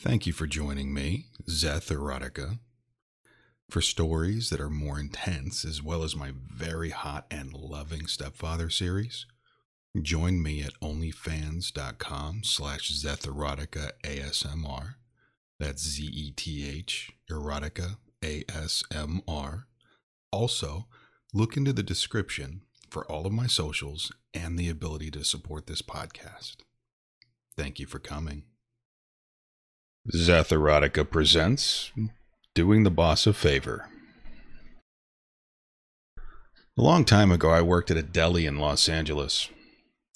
Thank you for joining me, Zeth Erotica, for stories that are more intense, as well as my very hot and loving stepfather series. Join me at onlyfans.com slash Zetherotica ASMR. That's Z-E-T-H, erotica, A-S-M-R. Also, look into the description for all of my socials and the ability to support this podcast. Thank you for coming. Zeth Erotica presents Doing the Boss a Favor. A long time ago, I worked at a deli in Los Angeles.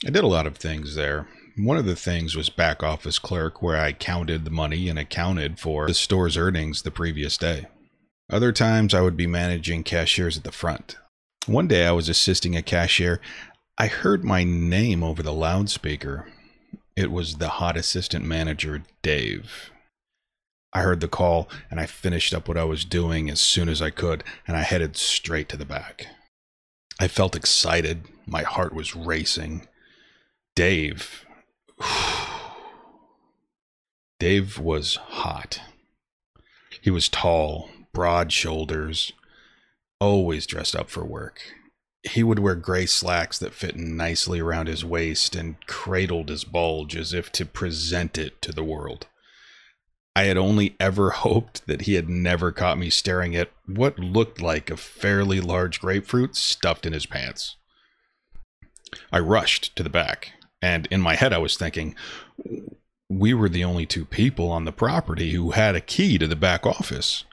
I did a lot of things there. One of the things was back office clerk, where I counted the money and accounted for the store's earnings the previous day. Other times, I would be managing cashiers at the front. One day, I was assisting a cashier. I heard my name over the loudspeaker. It was the hot assistant manager, Dave. I heard the call and I finished up what I was doing as soon as I could and I headed straight to the back. I felt excited. My heart was racing. Dave. Dave was hot. He was tall, broad shoulders, always dressed up for work. He would wear gray slacks that fit nicely around his waist and cradled his bulge as if to present it to the world. I had only ever hoped that he had never caught me staring at what looked like a fairly large grapefruit stuffed in his pants. I rushed to the back, and in my head I was thinking, we were the only two people on the property who had a key to the back office.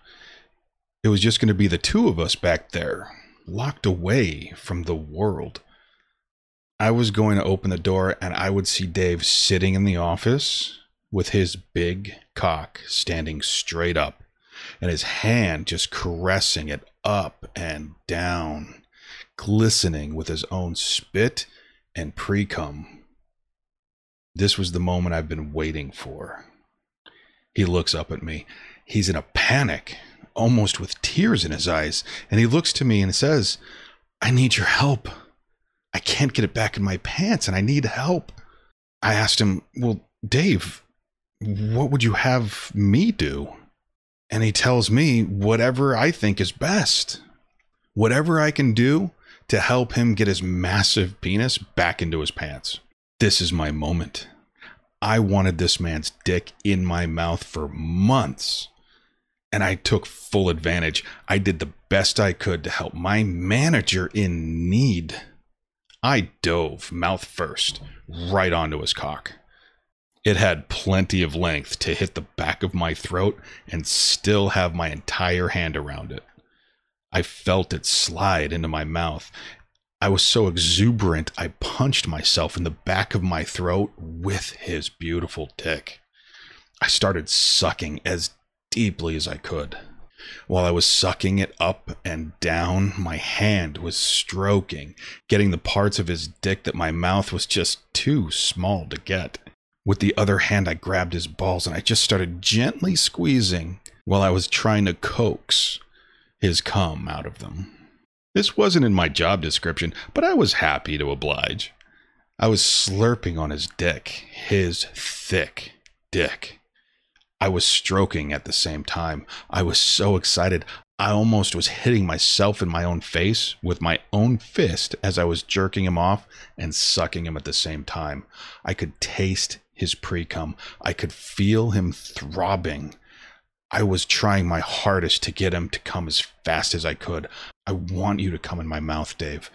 It was just going to be the two of us back there, locked away from the world. I was going to open the door and I would see Dave sitting in the office with his big cock standing straight up and his hand just caressing it up and down, glistening with his own spit and pre cum. This was the moment I've been waiting for. He looks up at me. He's in a panic, almost with tears in his eyes, and he looks to me and says, I need your help. I can't get it back in my pants and I need help. I asked him, Well, Dave, what would you have me do? And he tells me whatever I think is best. Whatever I can do to help him get his massive penis back into his pants. This is my moment. I wanted this man's dick in my mouth for months. And I took full advantage. I did the best I could to help my manager in need. I dove mouth first right onto his cock. It had plenty of length to hit the back of my throat and still have my entire hand around it. I felt it slide into my mouth. I was so exuberant, I punched myself in the back of my throat with his beautiful dick. I started sucking as deeply as I could. While I was sucking it up and down, my hand was stroking, getting the parts of his dick that my mouth was just too small to get. With the other hand, I grabbed his balls and I just started gently squeezing while I was trying to coax his cum out of them. This wasn't in my job description, but I was happy to oblige. I was slurping on his dick, his thick dick. I was stroking at the same time. I was so excited. I almost was hitting myself in my own face with my own fist as I was jerking him off and sucking him at the same time. I could taste his pre cum. I could feel him throbbing. I was trying my hardest to get him to come as fast as I could. I want you to come in my mouth, Dave.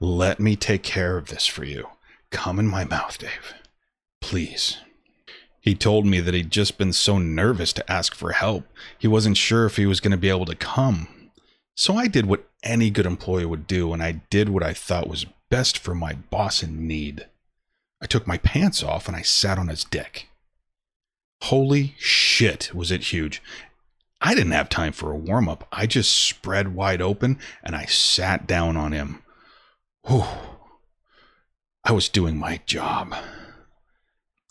Let me take care of this for you. Come in my mouth, Dave. Please. He told me that he'd just been so nervous to ask for help. He wasn't sure if he was going to be able to come. So I did what any good employee would do, and I did what I thought was best for my boss in need. I took my pants off and I sat on his dick. Holy shit, was it huge. I didn't have time for a warm up. I just spread wide open and I sat down on him. Whew. I was doing my job.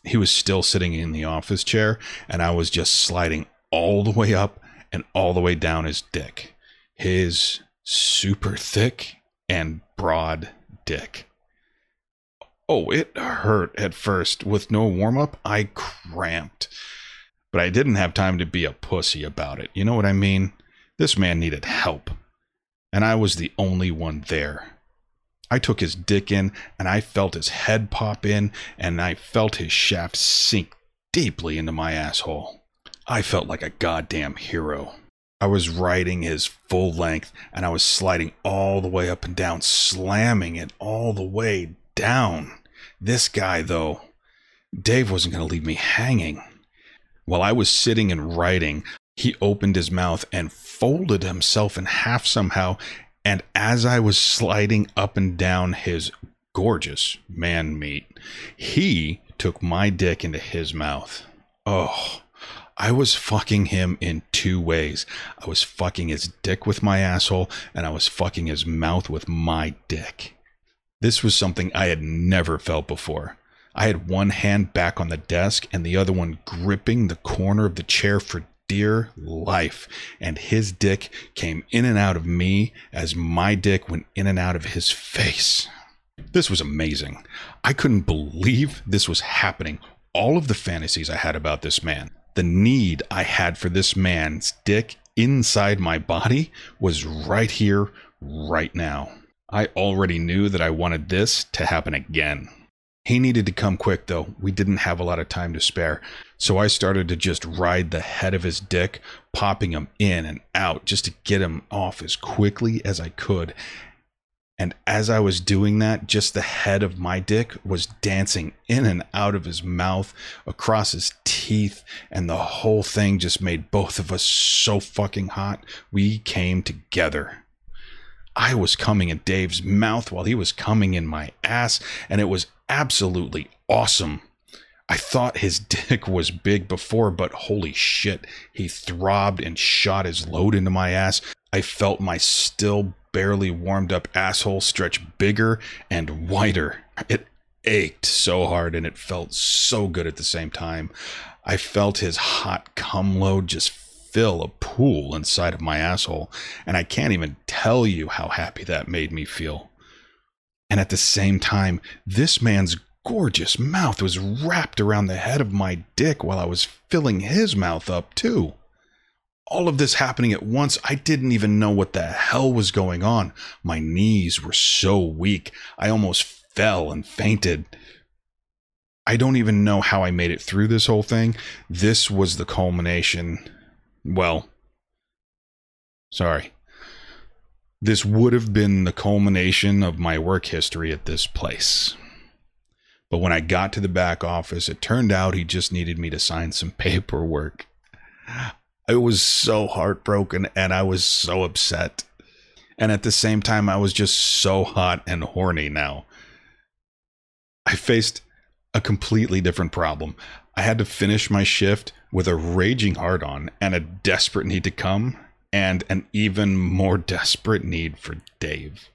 He was still sitting in the office chair, and I was just sliding all the way up and all the way down his dick. His super thick and broad dick. Oh, it hurt at first. With no warm up, I cramped. but I didn't have time to be a pussy about it. You know what I mean? This man needed help, and I was the only one there. I took his dick in, and I felt his head pop in, and I felt his shaft sink deeply into my asshole. I felt like a goddamn hero. I was riding his full length and I was sliding all the way up and down, slamming it all the way down. This guy, though, Dave wasn't going to leave me hanging. While I was sitting and writing, he opened his mouth and folded himself in half somehow. And as I was sliding up and down his gorgeous man meat, he took my dick into his mouth. Oh, I was fucking him in two ways. I was fucking his dick with my asshole, and I was fucking his mouth with my dick. This was something I had never felt before. I had one hand back on the desk and the other one gripping the corner of the chair for dear life, and his dick came in and out of me as my dick went in and out of his face. This was amazing. I couldn't believe this was happening. All of the fantasies I had about this man, the need I had for this man's dick inside my body was right here, right now. I already knew that I wanted this to happen again. He needed to come quick, though. We didn't have a lot of time to spare. So I started to just ride the head of his dick, popping him in and out just to get him off as quickly as I could. And as I was doing that, just the head of my dick was dancing in and out of his mouth, across his teeth, and the whole thing just made both of us so fucking hot. We came together. I was coming in Dave's mouth while he was coming in my ass, and it was absolutely awesome. I thought his dick was big before, but holy shit, he throbbed and shot his load into my ass. I felt my still barely warmed up asshole stretch bigger and wider. It ached so hard and it felt so good at the same time. I felt his hot cum load just fill a pool inside of my asshole, and I can't even tell you how happy that made me feel. And at the same time, this man's gorgeous mouth was wrapped around the head of my dick while I was filling his mouth up, too all of this happening at once, I didn't even know what the hell was going on. My knees were so weak, I almost fell and fainted. I don't even know how I made it through this whole thing. This was the culmination. Well, sorry. This would have been the culmination of my work history at this place. But when I got to the back office, it turned out he just needed me to sign some paperwork. I was so heartbroken and I was so upset. And at the same time, I was just so hot and horny now. I faced a completely different problem. I had to finish my shift with a raging heart on and a desperate need to come, and an even more desperate need for Dave.